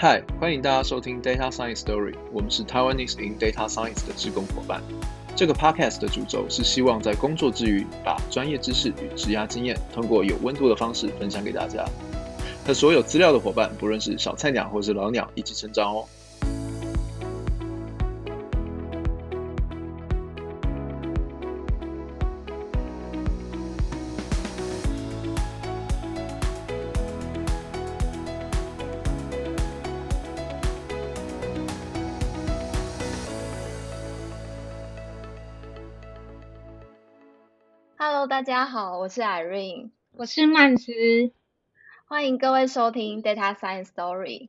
嗨，欢迎大家收听 Data Science Story，我们是 Taiwanese in Data Science 的志工伙伴。这个 podcast 的主轴是希望在工作之余，把专业知识与职涯经验，通过有温度的方式分享给大家。和所有资料的伙伴，不论是小菜鸟或是老鸟，一起成长哦。家好，我是 Irene，我是曼斯，欢迎各位收听 Data Science Story。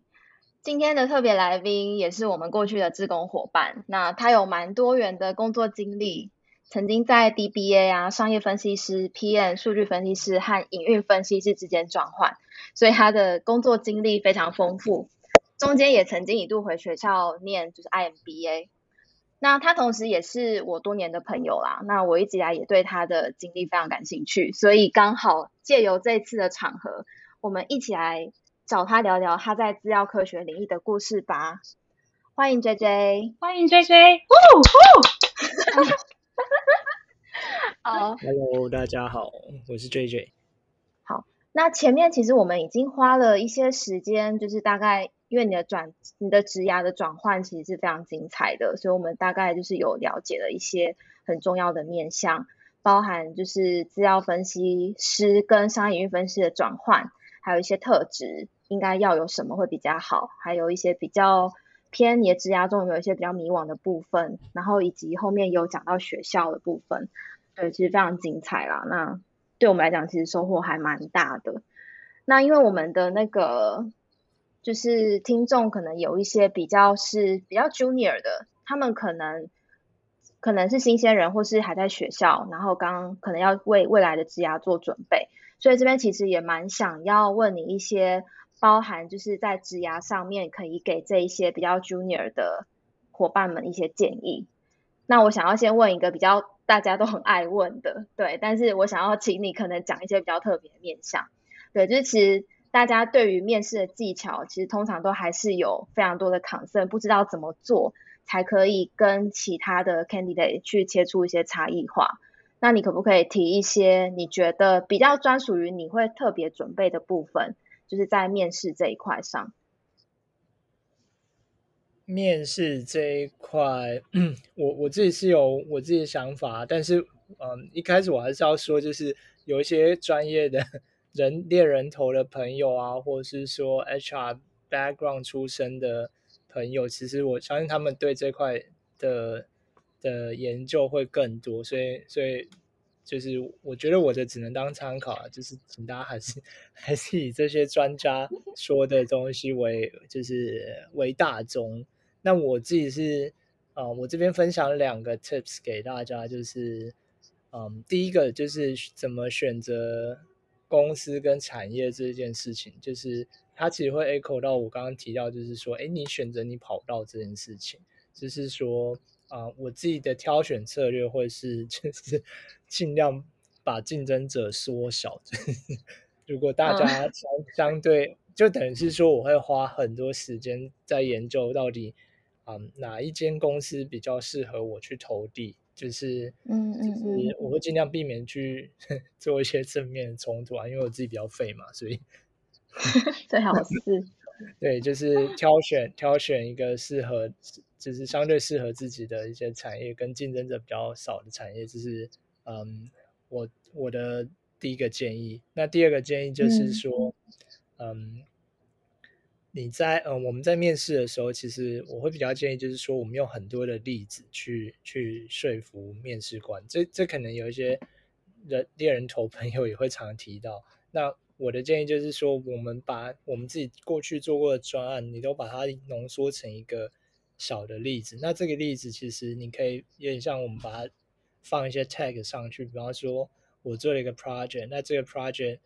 今天的特别来宾也是我们过去的志工伙伴，那他有蛮多元的工作经历，曾经在 DBA 啊、商业分析师、PM、数据分析师和营运分析师之间转换，所以他的工作经历非常丰富。中间也曾经一度回学校念就是 IMBA。那他同时也是我多年的朋友啦，那我一直以来也对他的经历非常感兴趣，所以刚好借由这次的场合，我们一起来找他聊聊他在资料科学领域的故事吧。欢迎 JJ，欢迎 JJ，哦哦，好，Hello，大家好，我是 JJ。好，那前面其实我们已经花了一些时间，就是大概。因为你的转，你的职涯的转换其实是非常精彩的，所以我们大概就是有了解了一些很重要的面向，包含就是资料分析师跟商业营运分析的转换，还有一些特质应该要有什么会比较好，还有一些比较偏你的职涯中有一些比较迷惘的部分，然后以及后面有讲到学校的部分，对，其实非常精彩啦。那对我们来讲，其实收获还蛮大的。那因为我们的那个。就是听众可能有一些比较是比较 junior 的，他们可能可能是新鲜人，或是还在学校，然后刚可能要为未来的职涯做准备，所以这边其实也蛮想要问你一些包含就是在职涯上面可以给这一些比较 junior 的伙伴们一些建议。那我想要先问一个比较大家都很爱问的，对，但是我想要请你可能讲一些比较特别的面向，对，就是其实。大家对于面试的技巧，其实通常都还是有非常多的 concern，不知道怎么做才可以跟其他的 candidate 去切出一些差异化。那你可不可以提一些你觉得比较专属于你会特别准备的部分，就是在面试这一块上？面试这一块，我我自己是有我自己的想法，但是嗯，一开始我还是要说，就是有一些专业的。人猎人头的朋友啊，或者是说 HR background 出身的朋友，其实我相信他们对这块的的研究会更多，所以所以就是我觉得我的只能当参考啊，就是请大家还是 还是以这些专家说的东西为就是为大宗。那我自己是啊、呃，我这边分享两个 tips 给大家，就是嗯，第一个就是怎么选择。公司跟产业这件事情，就是它其实会 echo 到我刚刚提到，就是说，哎，你选择你跑道这件事情，就是说，啊、呃，我自己的挑选策略会是，就是尽量把竞争者缩小。就是、如果大家相相对，就等于是说，我会花很多时间在研究到底，啊、呃，哪一间公司比较适合我去投递。就是，嗯嗯嗯，我会尽量避免去 做一些正面冲突啊，因为我自己比较废嘛，所以 最好是，对，就是挑选挑选一个适合，就是相对适合自己的一些产业，跟竞争者比较少的产业，就是嗯，我我的第一个建议。那第二个建议就是说，嗯。嗯你在呃，我们在面试的时候，其实我会比较建议，就是说，我们用很多的例子去去说服面试官。这这可能有一些人猎人头朋友也会常提到。那我的建议就是说，我们把我们自己过去做过的专案，你都把它浓缩成一个小的例子。那这个例子其实你可以有点像我们把它放一些 tag 上去，比方说我做了一个 project，那这个 project。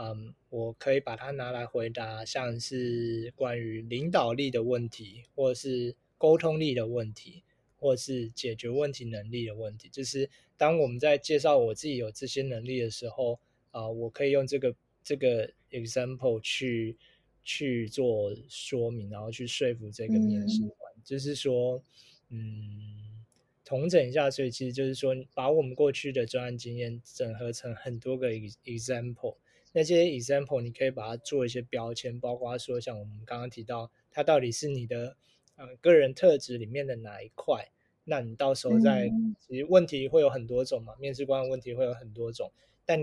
嗯，我可以把它拿来回答，像是关于领导力的问题，或者是沟通力的问题，或者是解决问题能力的问题。就是当我们在介绍我自己有这些能力的时候，啊、呃，我可以用这个这个 example 去去做说明，然后去说服这个面试官，嗯、就是说，嗯，统整一下，所以其实就是说，把我们过去的专案经验整合成很多个 example，那些 example 你可以把它做一些标签，包括说像我们刚刚提到，它到底是你的呃个人特质里面的哪一块，那你到时候在、嗯、其实问题会有很多种嘛，面试官的问题会有很多种，但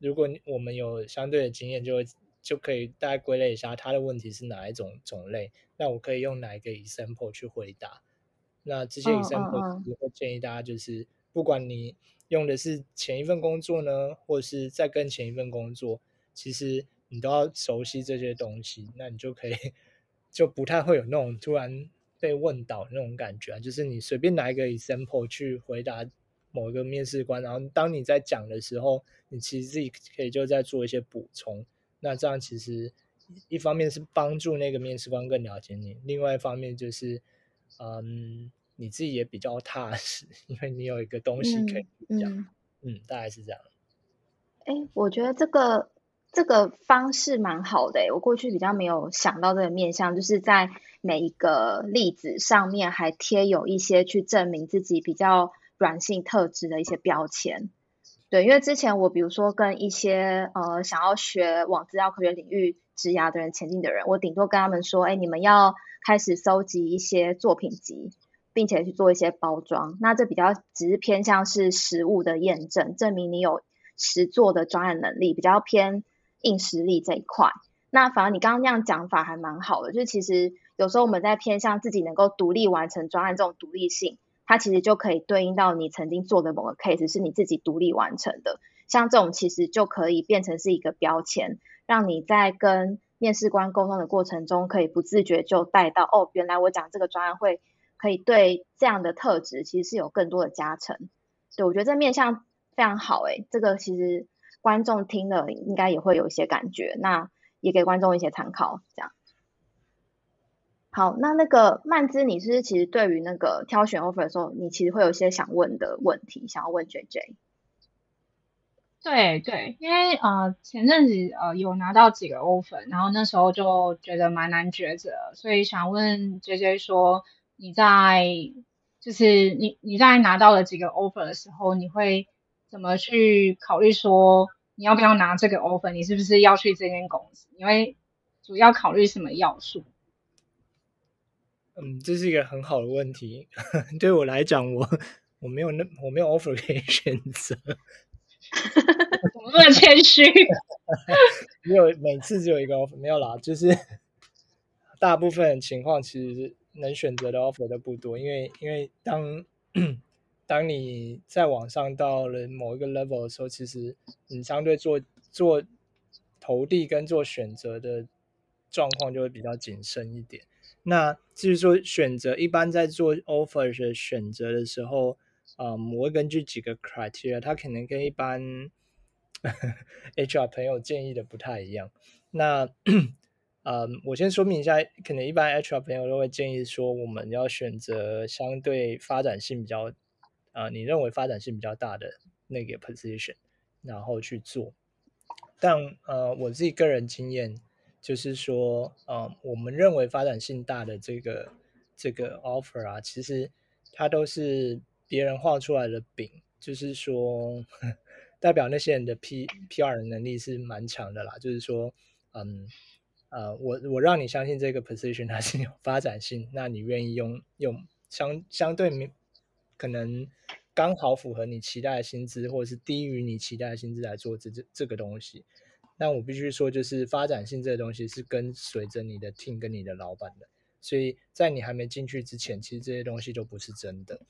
如果我们有相对的经验，就会。就可以大概归类一下他的问题是哪一种种类，那我可以用哪一个 example 去回答。那这些 example 也会建议大家就是，不管你用的是前一份工作呢，或是再跟前一份工作，其实你都要熟悉这些东西，那你就可以就不太会有那种突然被问倒那种感觉啊。就是你随便拿一个 example 去回答某一个面试官，然后当你在讲的时候，你其实自己可以就在做一些补充。那这样其实一方面是帮助那个面试官更了解你，另外一方面就是，嗯，你自己也比较踏实，因为你有一个东西可以讲，嗯，嗯，大概是这样。哎，我觉得这个这个方式蛮好的，我过去比较没有想到这个面向，就是在每一个例子上面还贴有一些去证明自己比较软性特质的一些标签。对，因为之前我比如说跟一些呃想要学往资料科学领域职涯的人前进的人，我顶多跟他们说，哎，你们要开始搜集一些作品集，并且去做一些包装。那这比较只是偏向是实物的验证，证明你有实作的专案能力，比较偏硬实力这一块。那反而你刚刚那样讲法还蛮好的，就是其实有时候我们在偏向自己能够独立完成专案这种独立性。它其实就可以对应到你曾经做的某个 case 是你自己独立完成的，像这种其实就可以变成是一个标签，让你在跟面试官沟通的过程中，可以不自觉就带到哦，原来我讲这个专案会可以对这样的特质其实是有更多的加成。对，我觉得这面向非常好诶，这个其实观众听了应该也会有一些感觉，那也给观众一些参考，这样。好，那那个曼芝，你是不是其实对于那个挑选 offer 的时候，你其实会有一些想问的问题，想要问 JJ？对对，因为呃前阵子呃有拿到几个 offer，然后那时候就觉得蛮难抉择，所以想问 JJ 说，你在就是你你在拿到了几个 offer 的时候，你会怎么去考虑说你要不要拿这个 offer？你是不是要去这间公司？因为主要考虑什么要素？嗯，这是一个很好的问题。对我来讲，我我没有那我没有 offer 可以选择。我们不能谦虚。没有每次只有一个 offer，没有啦。就是大部分情况其实能选择的 offer 都不多，因为因为当当你在网上到了某一个 level 的时候，其实你相对做做投递跟做选择的状况就会比较谨慎一点。那至于说选择，一般在做 offer 的选择的时候，嗯，我会根据几个 criteria，它可能跟一般 HR 朋友建议的不太一样。那嗯，我先说明一下，可能一般 HR 朋友都会建议说，我们要选择相对发展性比较，呃，你认为发展性比较大的那个 position，然后去做。但呃，我自己个人经验。就是说，嗯，我们认为发展性大的这个这个 offer 啊，其实它都是别人画出来的饼，就是说，代表那些人的 P PR 能力是蛮强的啦。就是说，嗯，呃，我我让你相信这个 position 它是有发展性，那你愿意用用相相对明可能刚好符合你期待的薪资，或者是低于你期待的薪资来做这这这个东西。但我必须说，就是发展性这个东西是跟随着你的 team 跟你的老板的，所以在你还没进去之前，其实这些东西都不是真的。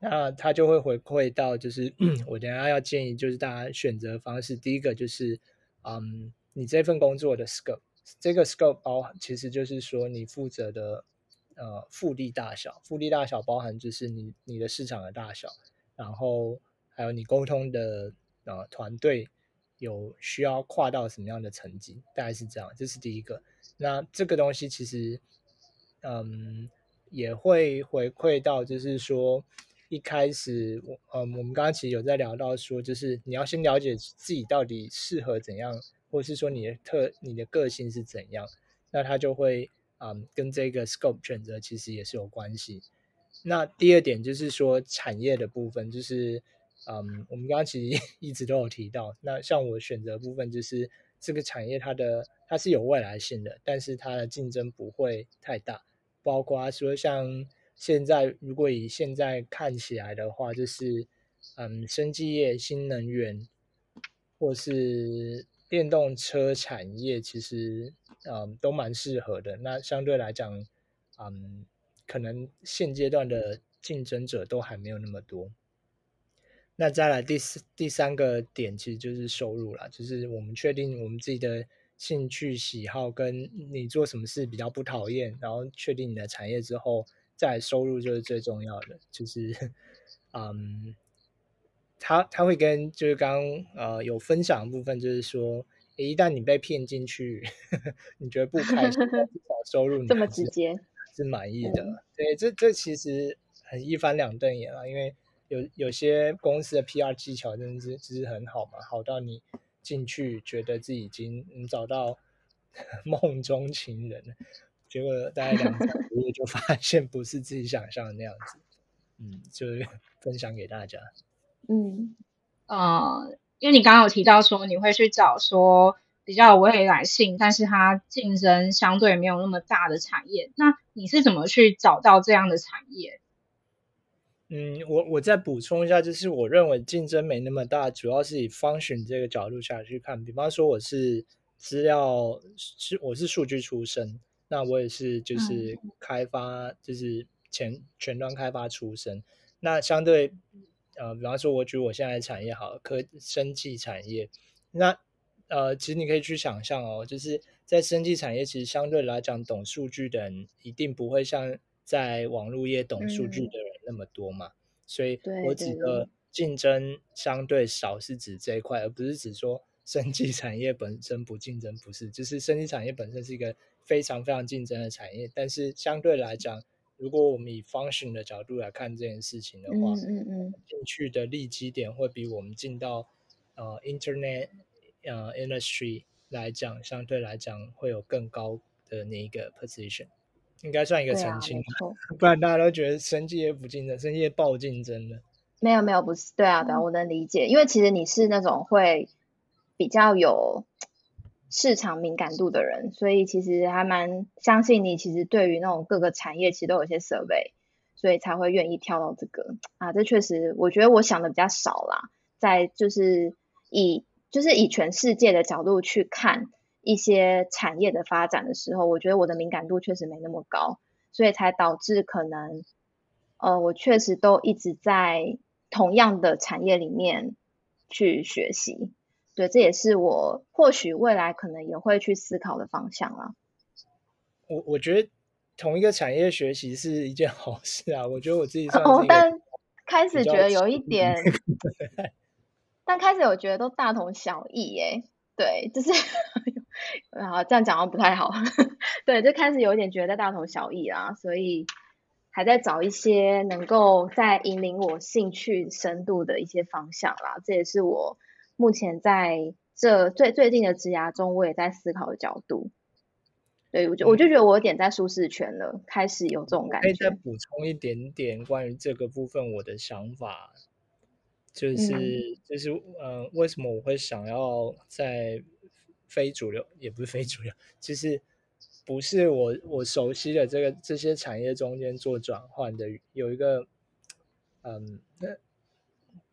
那他就会回馈到，就是 我等下要建议，就是大家选择方式，第一个就是，嗯，你这份工作的 scope，这个 scope 包其实就是说你负责的呃复利大小，复利大小包含就是你你的市场的大小，然后还有你沟通的呃团队。有需要跨到什么样的层级？大概是这样，这是第一个。那这个东西其实，嗯，也会回馈到，就是说一开始，我呃，我们刚刚其实有在聊到说，就是你要先了解自己到底适合怎样，或是说你的特、你的个性是怎样，那它就会嗯跟这个 scope 选择其实也是有关系。那第二点就是说产业的部分，就是嗯我们刚刚其实 一直都有提到，那像我选择部分就是这个产业它的它是有未来性的，但是它的竞争不会太大，包括说像现在如果以现在看起来的话，就是嗯生技业、新能源或是。电动车产业其实嗯都蛮适合的，那相对来讲，嗯，可能现阶段的竞争者都还没有那么多。那再来第四第三个点，其实就是收入啦，就是我们确定我们自己的兴趣喜好跟你做什么事比较不讨厌，然后确定你的产业之后，再收入就是最重要的，就是 嗯。他他会跟就是刚刚呃有分享的部分，就是说，一旦你被骗进去呵呵，你觉得不开心，至少收入你 这么直接是满意的。嗯、对，这这其实很一翻两瞪眼啊，因为有有些公司的 PR 技巧真的是其实很好嘛，好到你进去觉得自己已经能找到 梦中情人，结果大概两三个月就发现不是自己想象的那样子。嗯，就是分享给大家。嗯，呃，因为你刚刚有提到说你会去找说比较有未来性，但是它竞争相对没有那么大的产业，那你是怎么去找到这样的产业？嗯，我我再补充一下，就是我认为竞争没那么大，主要是以 function 这个角度下去看。比方说，我是资料是我是数据出身，那我也是就是开发，嗯、就是前前端开发出身，那相对。呃，比方说，我举我现在的产业好了，科生技产业，那呃，其实你可以去想象哦，就是在生技产业，其实相对来讲，懂数据的人一定不会像在网络业懂数据的人那么多嘛，嗯、所以我指的竞争相对少是指这一块，而不是指说生技产业本身不竞争，不是，就是生技产业本身是一个非常非常竞争的产业，但是相对来讲。如果我们以 function 的角度来看这件事情的话，嗯嗯嗯，进去的利基点会比我们进到呃 internet 呃 industry 来讲，相对来讲会有更高的那一个 position，应该算一个澄清，啊、不然大家都觉得生技业不竞争，生技业爆竞争的。没有没有，不是，对啊对啊，我能理解，因为其实你是那种会比较有。市场敏感度的人，所以其实还蛮相信你。其实对于那种各个产业，其实都有些设备所以才会愿意跳到这个啊。这确实，我觉得我想的比较少啦。在就是以就是以全世界的角度去看一些产业的发展的时候，我觉得我的敏感度确实没那么高，所以才导致可能呃，我确实都一直在同样的产业里面去学习。对，这也是我或许未来可能也会去思考的方向啦。我我觉得同一个产业学习是一件 好事啊。我觉得我自己算哦，但开始觉得有一点，但开始我觉得都大同小异耶。对，就是 啊，这样讲的不太好。对，就开始有一点觉得大同小异啦，所以还在找一些能够再引领我兴趣深度的一些方向啦。这也是我。目前在这最最近的职涯中，我也在思考的角度，对，我就我就觉得我有点在舒适圈了，嗯、开始有这种感觉。可以再补充一点点关于这个部分我的想法，就是、嗯、就是呃，为什么我会想要在非主流，也不是非主流，就是不是我我熟悉的这个这些产业中间做转换的，有一个嗯，那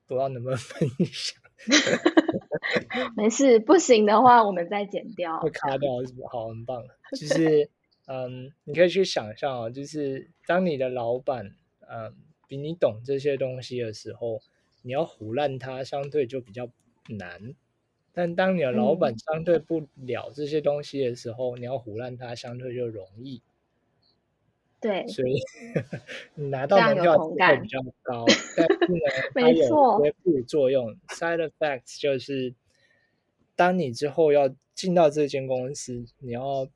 不知道能不能分享。没事，不行的话我们再剪掉。会卡掉是不是？好，很棒。就是，嗯，你可以去想象哦，就是当你的老板，嗯，比你懂这些东西的时候，你要唬烂他，相对就比较难。但当你的老板相对不了这些东西的时候，嗯、你要唬烂他，相对就容易。对，所以你拿到门票机会比较高，但是呢，它有一些副作用，side effects 就是，当你之后要进到这间公司，你要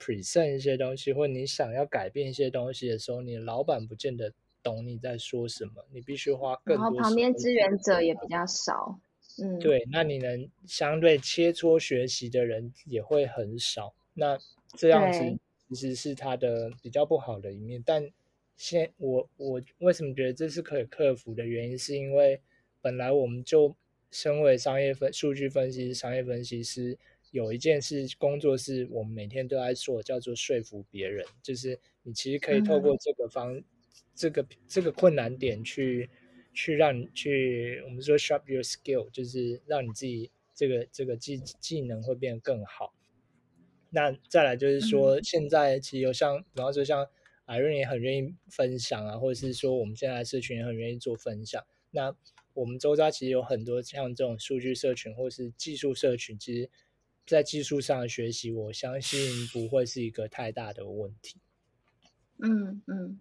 present 一些东西，或你想要改变一些东西的时候，你老板不见得懂你在说什么，你必须花更多。然后旁边支援者也比较少，嗯，对，那你能相对切磋学习的人也会很少，那这样子其实是他的比较不好的一面。但现我我为什么觉得这是可以克服的原因，是因为本来我们就身为商业分数据分析师、商业分析师。有一件事工作是我们每天都在做，叫做说服别人。就是你其实可以透过这个方、嗯、这个这个困难点去去让你去，我们说 sharp your skill，就是让你自己这个这个技技能会变得更好。那再来就是说，嗯、现在其实有像，比方说像 Irene 也很愿意分享啊，或者是说我们现在社群也很愿意做分享。那我们周遭其实有很多像这种数据社群或是技术社群，其实。在技术上的学习，我相信不会是一个太大的问题。嗯嗯，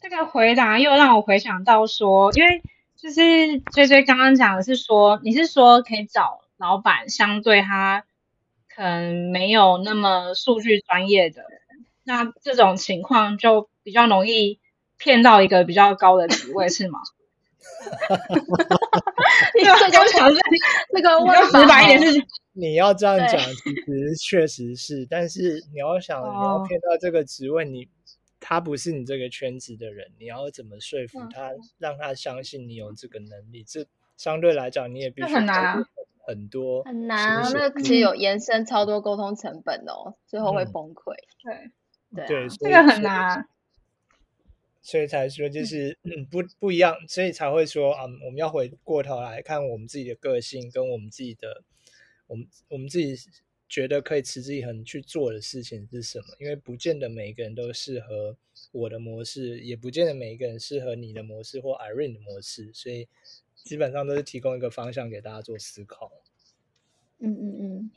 这个回答又让我回想到说，因为就是 JJ 刚刚讲的是说，你是说可以找老板，相对他可能没有那么数据专业的，那这种情况就比较容易骗到一个比较高的职位，是吗？哈哈哈哈哈！因为这个想是这个问直白一点是。你要这样讲，其实确实是，但是你要想，你要骗到这个职位，你他不是你这个圈子的人，你要怎么说服他，让他相信你有这个能力？这相对来讲，你也必须很难很多很难，啊那其实有延伸超多沟通成本哦，最后会崩溃。对对，这个很难，所以才说就是嗯不不一样，所以才会说啊，我们要回过头来看我们自己的个性跟我们自己的。我们我们自己觉得可以持之以恒去做的事情是什么？因为不见得每一个人都适合我的模式，也不见得每一个人适合你的模式或 Irene 的模式，所以基本上都是提供一个方向给大家做思考。嗯嗯嗯。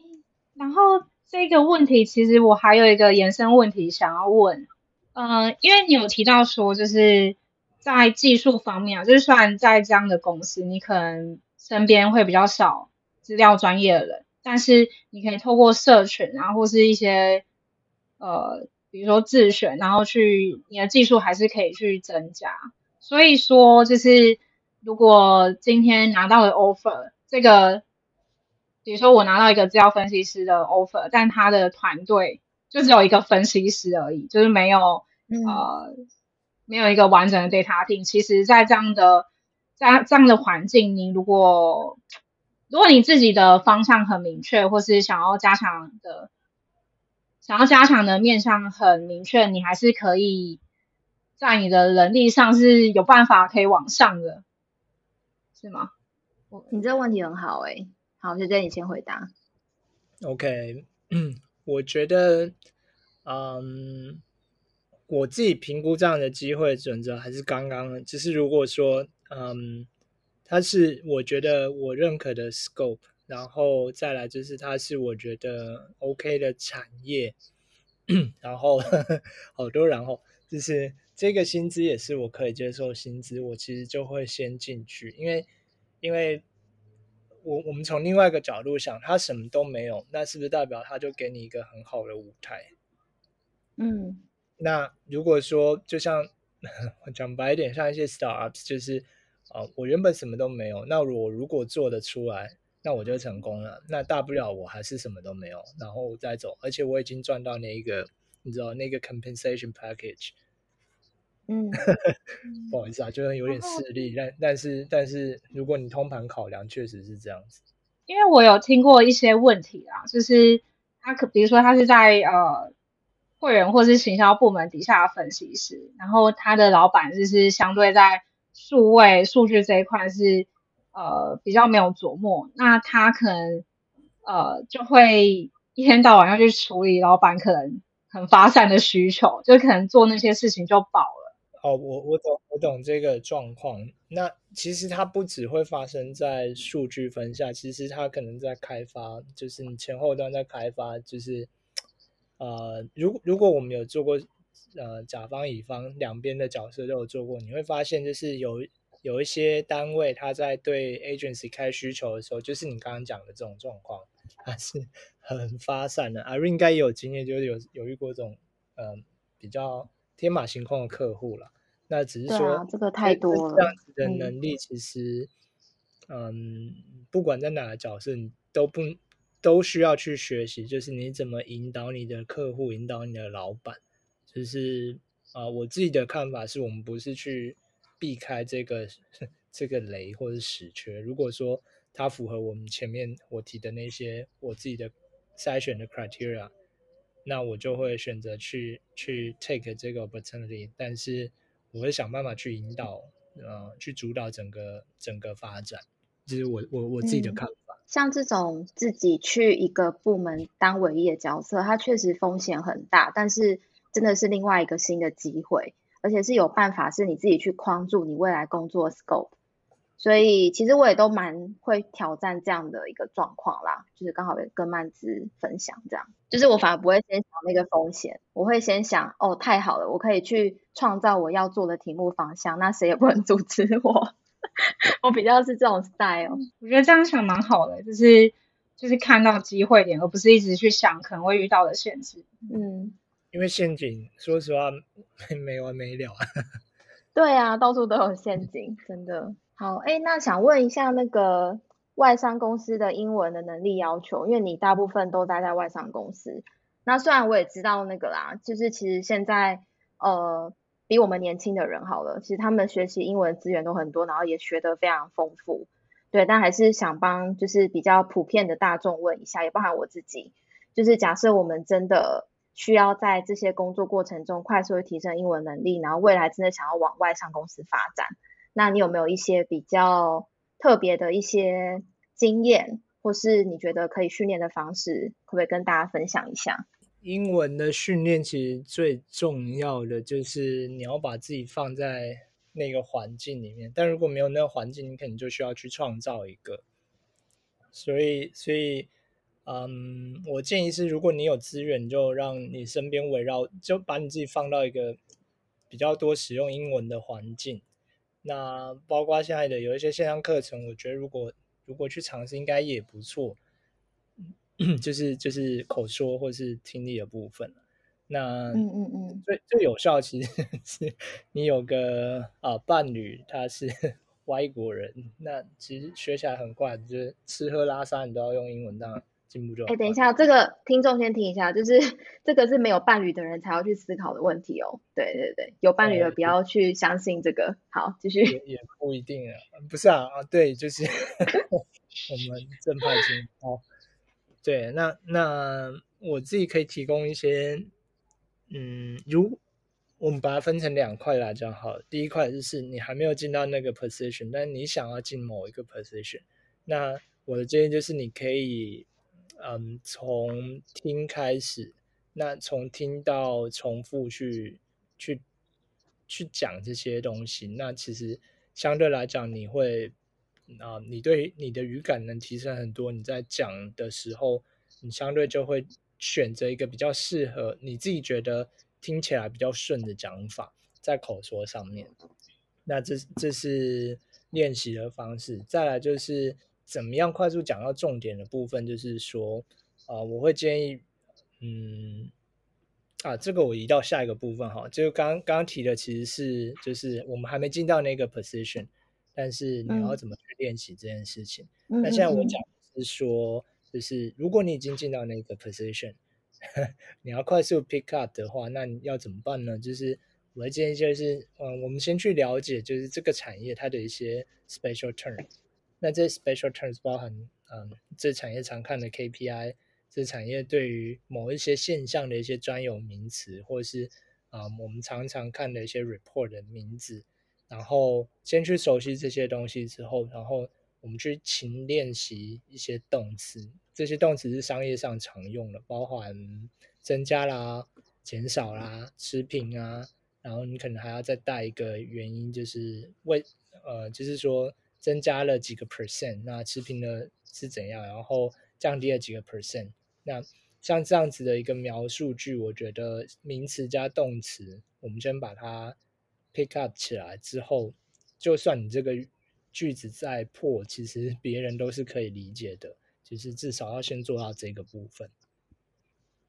然后这个问题其实我还有一个延伸问题想要问，嗯、呃，因为你有提到说就是在技术方面啊，就是虽然在这样的公司，你可能身边会比较少。资料专业的人，但是你可以透过社群，啊或是一些呃，比如说自选，然后去你的技术还是可以去增加。所以说，就是如果今天拿到了 offer，这个比如说我拿到一个资料分析师的 offer，但他的团队就只有一个分析师而已，就是没有呃没有一个完整的 data team。其实，在这样的在这样的环境，你如果如果你自己的方向很明确，或是想要加强的，想要加强的面向很明确，你还是可以在你的能力上是有办法可以往上的，是吗？你这个问题很好诶，好，就这你先回答。OK，嗯，我觉得，嗯，我自己评估这样的机会准则还是刚刚，只是如果说，嗯。它是我觉得我认可的 scope，然后再来就是它是我觉得 OK 的产业，然后呵 呵好多然后就是这个薪资也是我可以接受薪资，我其实就会先进去，因为因为我我们从另外一个角度想，他什么都没有，那是不是代表他就给你一个很好的舞台？嗯，那如果说就像我 讲白一点，像一些 startups 就是。啊，我原本什么都没有，那我如果做得出来，那我就成功了。那大不了我还是什么都没有，然后再走。而且我已经赚到那一个，你知道那个 compensation package。嗯，不好意思啊，就是有点势利，但但是但是如果你通盘考量，确实是这样子。因为我有听过一些问题啊，就是他可比如说他是在呃会员或是行销部门底下的分析师，然后他的老板就是相对在。数位数据这一块是呃比较没有琢磨，那他可能呃就会一天到晚要去处理老板可能很发散的需求，就可能做那些事情就饱了。哦，我我懂我懂这个状况。那其实它不只会发生在数据分下，其实它可能在开发，就是你前后端在开发，就是呃，如如果我们有做过。呃，甲方乙方两边的角色都有做过，你会发现就是有有一些单位他在对 agency 开需求的时候，就是你刚刚讲的这种状况，还是很发散的。Irene 应该也有经验，就是有有遇过这种嗯、呃、比较天马行空的客户了。那只是说、啊、这个太多了，这样子的能力其实嗯，嗯，不管在哪个角色，你都不都需要去学习，就是你怎么引导你的客户，引导你的老板。就是啊、呃，我自己的看法是我们不是去避开这个 这个雷或者死缺。如果说它符合我们前面我提的那些我自己的筛选的 criteria，那我就会选择去去 take 这个 opportunity。但是我会想办法去引导，呃，去主导整个整个发展。这、就是我我我自己的看法。嗯，像这种自己去一个部门当唯一的角色，它确实风险很大，但是。真的是另外一个新的机会，而且是有办法是你自己去框住你未来工作 scope，所以其实我也都蛮会挑战这样的一个状况啦，就是刚好也跟曼芝分享这样，就是我反而不会先想那个风险，我会先想哦，太好了，我可以去创造我要做的题目方向，那谁也不能阻止我，我比较是这种 style，我觉得这样想蛮好的，就是就是看到机会点，而不是一直去想可能会遇到的限制，嗯。因为陷阱，说实话 没完没了啊。对啊，到处都有陷阱，真的。好，哎，那想问一下那个外商公司的英文的能力要求，因为你大部分都待在外商公司。那虽然我也知道那个啦，就是其实现在呃，比我们年轻的人好了，其实他们学习英文资源都很多，然后也学得非常丰富。对，但还是想帮就是比较普遍的大众问一下，也包含我自己，就是假设我们真的。需要在这些工作过程中快速提升英文能力，然后未来真的想要往外商公司发展，那你有没有一些比较特别的一些经验，或是你觉得可以训练的方式，可不可以跟大家分享一下？英文的训练其实最重要的就是你要把自己放在那个环境里面，但如果没有那个环境，你可能就需要去创造一个。所以，所以。嗯，我建议是，如果你有资源，就让你身边围绕，就把你自己放到一个比较多使用英文的环境。那包括现在的有一些线上课程，我觉得如果如果去尝试，应该也不错。就是就是口说或是听力的部分。那嗯嗯嗯，最最有效其实 是你有个啊、呃、伴侣，他是 外国人，那其实学起来很快，就是吃喝拉撒你都要用英文当。哎，等一下，这个听众先听一下，就是 这个是没有伴侣的人才要去思考的问题哦。对对对，有伴侣的不要去相信这个。嗯、好，继续。也，也不一定啊，不是啊啊，对，就是 我们正派经哦。对，那那我自己可以提供一些，嗯，如我们把它分成两块来讲好了。第一块就是你还没有进到那个 position，但你想要进某一个 position，那我的建议就是你可以。嗯，从听开始，那从听到重复去去去讲这些东西，那其实相对来讲，你会啊，你对你的语感能提升很多。你在讲的时候，你相对就会选择一个比较适合你自己觉得听起来比较顺的讲法，在口说上面。那这这是练习的方式。再来就是。怎么样快速讲到重点的部分？就是说，啊、呃，我会建议，嗯，啊，这个我移到下一个部分哈。就刚刚刚提的，其实是就是我们还没进到那个 position，但是你要怎么去练习这件事情？嗯、那现在我讲的是说，就是如果你已经进到那个 position，你要快速 pick up 的话，那你要怎么办呢？就是我的建议就是，嗯，我们先去了解，就是这个产业它的一些 special term。那这 special terms 包含，嗯，这产业常看的 KPI，这产业对于某一些现象的一些专有名词，或是啊、我们常常看的一些 report 的名字，然后先去熟悉这些东西之后，然后我们去勤练习一些动词，这些动词是商业上常用的，包含增加啦、减少啦、持平啊，然后你可能还要再带一个原因，就是为，呃，就是说。增加了几个 percent，那持平的是怎样？然后降低了几个 percent，那像这样子的一个描述句，我觉得名词加动词，我们先把它 pick up 起来之后，就算你这个句子再破，其实别人都是可以理解的。就是至少要先做到这个部分。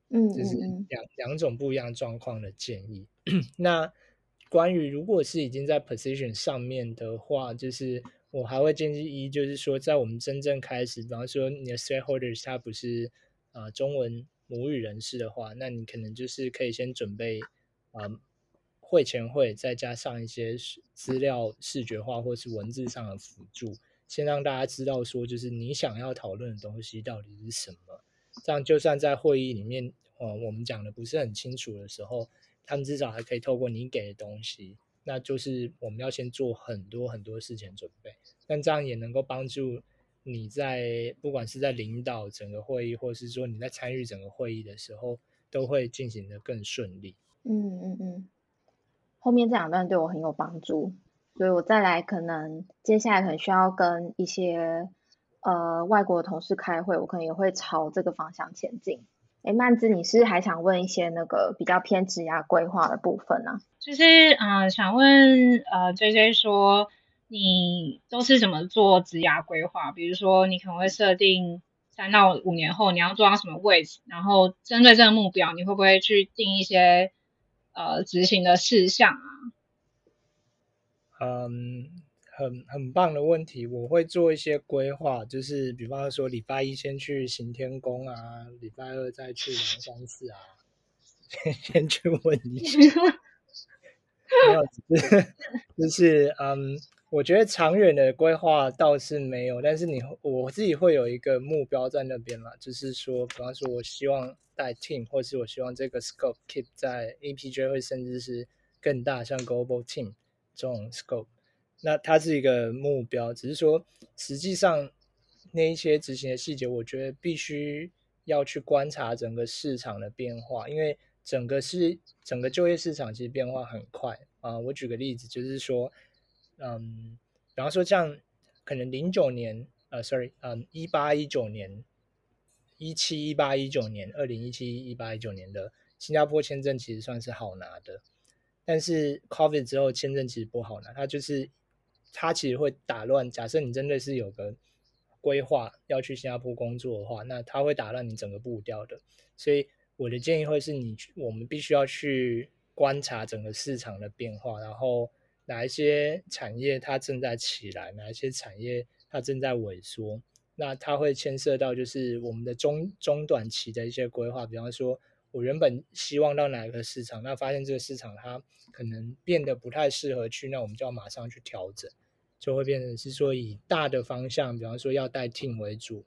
嗯，就是两两种不一样状况的建议。那关于如果是已经在 position 上面的话，就是。我还会建议一，就是说，在我们真正开始，比方说你的 stakeholders 他不是啊、呃、中文母语人士的话，那你可能就是可以先准备啊、呃、会前会，再加上一些资料视觉化或是文字上的辅助，先让大家知道说，就是你想要讨论的东西到底是什么。这样就算在会议里面，呃，我们讲的不是很清楚的时候，他们至少还可以透过你给的东西。那就是我们要先做很多很多事情准备，但这样也能够帮助你在不管是在领导整个会议，或是说你在参与整个会议的时候，都会进行的更顺利。嗯嗯嗯，后面这两段对我很有帮助，所以我再来可能接下来可能需要跟一些呃外国的同事开会，我可能也会朝这个方向前进。哎，曼子，你是还想问一些那个比较偏职涯规划的部分呢、啊？就是嗯、呃，想问呃，JJ 说你都是怎么做职涯规划？比如说你可能会设定三到五年后你要做到什么位置，然后针对这个目标，你会不会去定一些呃执行的事项啊？嗯。很很棒的问题，我会做一些规划，就是比方说礼拜一先去行天宫啊，礼拜二再去龙山寺啊，先先 去问一下。没有，就是就是嗯，我觉得长远的规划倒是没有，但是你我自己会有一个目标在那边嘛，就是说，比方说我希望带 team，或是我希望这个 scope keep 在 APJ 会甚至是更大，像 global team 这种 scope。那它是一个目标，只是说实际上那一些执行的细节，我觉得必须要去观察整个市场的变化，因为整个是整个就业市场其实变化很快啊。我举个例子，就是说，嗯，比方说像可能零九年，呃，sorry，嗯，一八一九年，一七一八一九年，二零一七一八一九年的新加坡签证其实算是好拿的，但是 COVID 之后签证其实不好拿，它就是。它其实会打乱。假设你真的是有个规划要去新加坡工作的话，那它会打乱你整个步调的。所以我的建议会是你，我们必须要去观察整个市场的变化，然后哪一些产业它正在起来，哪一些产业它正在萎缩。那它会牵涉到就是我们的中中短期的一些规划，比方说。我原本希望到哪一个市场，那发现这个市场它可能变得不太适合去，那我们就要马上去调整，就会变成是说以大的方向，比方说要带 team 为主，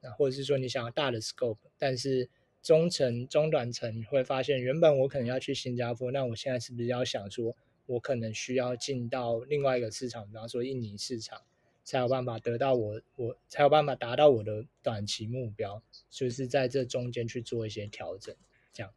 那或者是说你想要大的 scope，但是中层、中短层你会发现，原本我可能要去新加坡，那我现在是不是要想说，我可能需要进到另外一个市场，比方说印尼市场，才有办法得到我我才有办法达到我的短期目标，就是在这中间去做一些调整。这样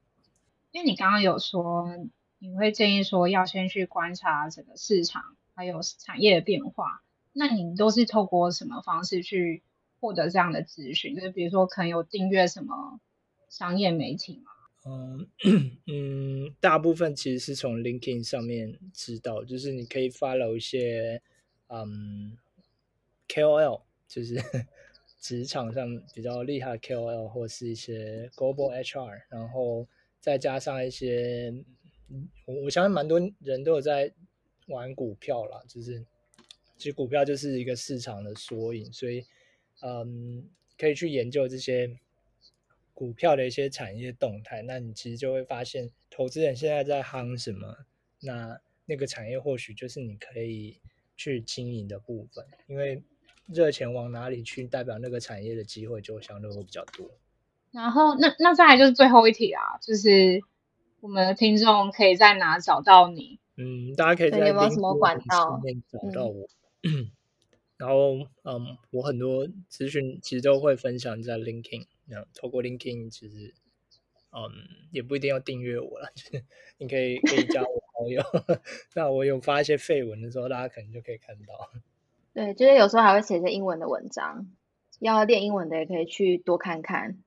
因为你刚刚有说，你会建议说要先去观察整个市场还有产业的变化，那你都是透过什么方式去获得这样的资讯？就是比如说可能有订阅什么商业媒体吗？嗯 嗯，大部分其实是从 LinkedIn 上面知道，就是你可以 follow 一些嗯 KOL，就是 职场上比较厉害的 KOL，或是一些 Global HR，然后。再加上一些，我我相信蛮多人都有在玩股票啦，就是其实股票就是一个市场的缩影，所以嗯，可以去研究这些股票的一些产业动态。那你其实就会发现，投资人现在在夯什么，那那个产业或许就是你可以去经营的部分，因为热钱往哪里去，代表那个产业的机会就相对会比较多。然后，那那再来就是最后一题啊，就是我们的听众可以在哪找到你？嗯，大家可以在 LinkedIn 上面找到我。嗯、然后，嗯，我很多资讯其实都会分享在 LinkedIn。那透过 LinkedIn，其实，嗯，也不一定要订阅我了，就是你可以可以加我好友。那我有发一些废文的时候，大家可能就可以看到。对，就是有时候还会写一些英文的文章，要练英文的也可以去多看看。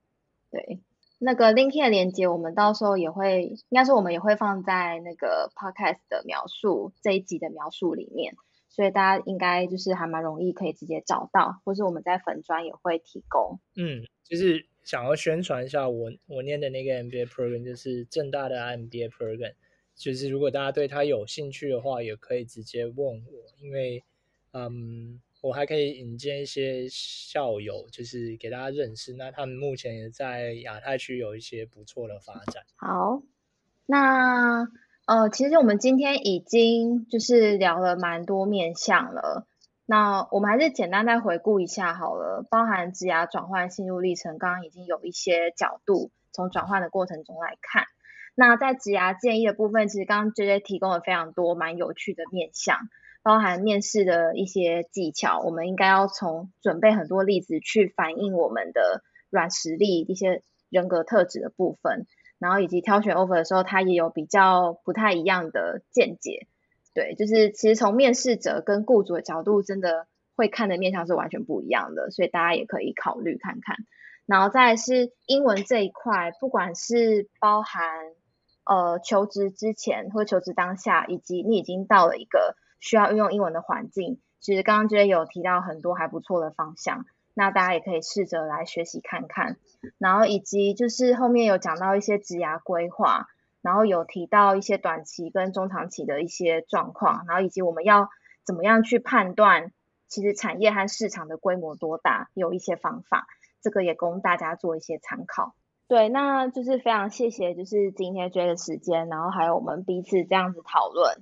对，那个 Linkin 的链接，我们到时候也会，应该是我们也会放在那个 Podcast 的描述这一集的描述里面，所以大家应该就是还蛮容易可以直接找到，或是我们在粉专也会提供。嗯，就是想要宣传一下我我念的那个 MBA program，就是正大的 MBA program，就是如果大家对他有兴趣的话，也可以直接问我，因为嗯。我还可以引荐一些校友，就是给大家认识。那他们目前也在亚太区有一些不错的发展。好，那呃，其实我们今天已经就是聊了蛮多面向了。那我们还是简单再回顾一下好了，包含职涯转换心路历程，刚刚已经有一些角度从转换的过程中来看。那在职涯建议的部分，其实刚刚 JJ 提供了非常多蛮有趣的面向，包含面试的一些技巧，我们应该要从准备很多例子去反映我们的软实力、一些人格特质的部分，然后以及挑选 offer 的时候，他也有比较不太一样的见解。对，就是其实从面试者跟雇主的角度，真的会看的面向是完全不一样的，所以大家也可以考虑看看。然后再是英文这一块，不管是包含。呃，求职之前或求职当下，以及你已经到了一个需要运用英文的环境，其实刚刚这边有提到很多还不错的方向，那大家也可以试着来学习看看。然后以及就是后面有讲到一些职涯规划，然后有提到一些短期跟中长期的一些状况，然后以及我们要怎么样去判断，其实产业和市场的规模多大，有一些方法，这个也供大家做一些参考。对，那就是非常谢谢，就是今天这个时间，然后还有我们彼此这样子讨论，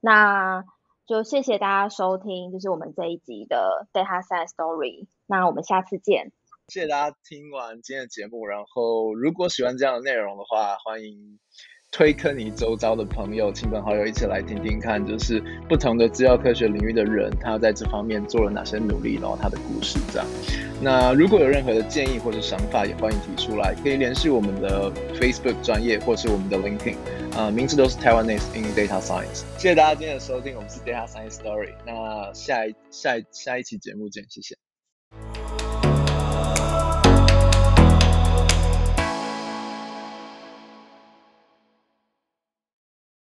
那就谢谢大家收听，就是我们这一集的 Data Science Story，那我们下次见。谢谢大家听完今天的节目，然后如果喜欢这样的内容的话，欢迎。推坑你周遭的朋友、亲朋好友一起来听听看，就是不同的资料科学领域的人，他在这方面做了哪些努力，然后他的故事这样。那如果有任何的建议或者想法，也欢迎提出来，可以联系我们的 Facebook 专业或是我们的 LinkedIn，啊、名字都是 Taiwanese in Data Science。谢谢大家今天的收听，我们是 Data Science Story。那下一下一下一期节目见，谢谢。